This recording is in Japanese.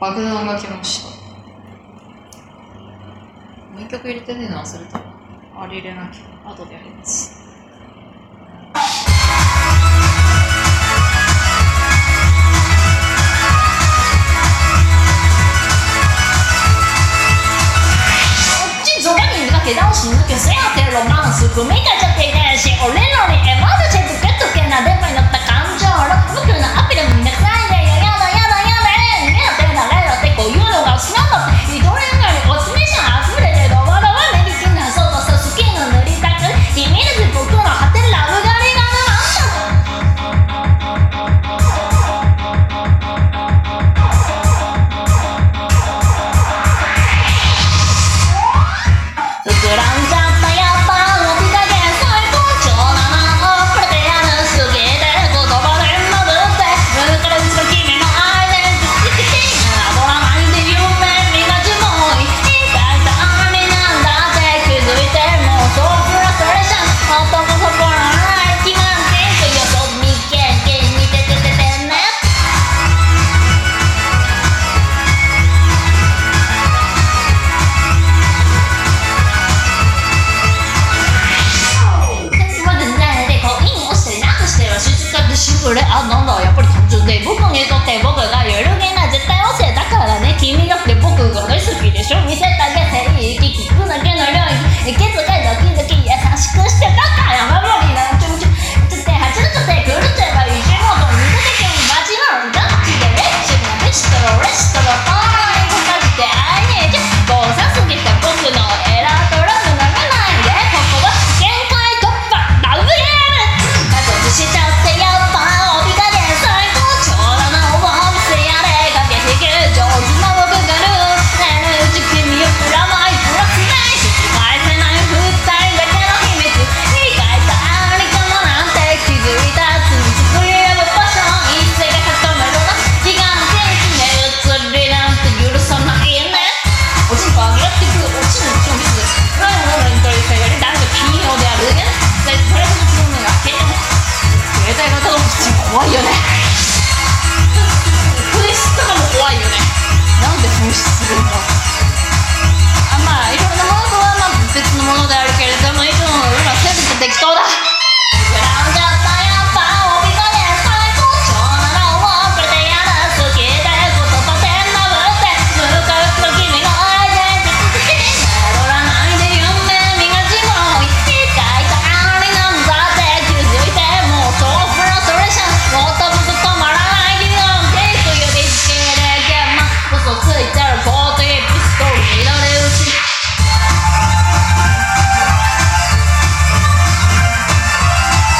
爆弾が来ましたもう一曲入れてねえの忘れた。あれ入れなきゃ後でやります。けってロマンス組み立てていないし俺の 그래? 아, 넌 너, やっぱり30대부분에서 대박을 나. 一个我重的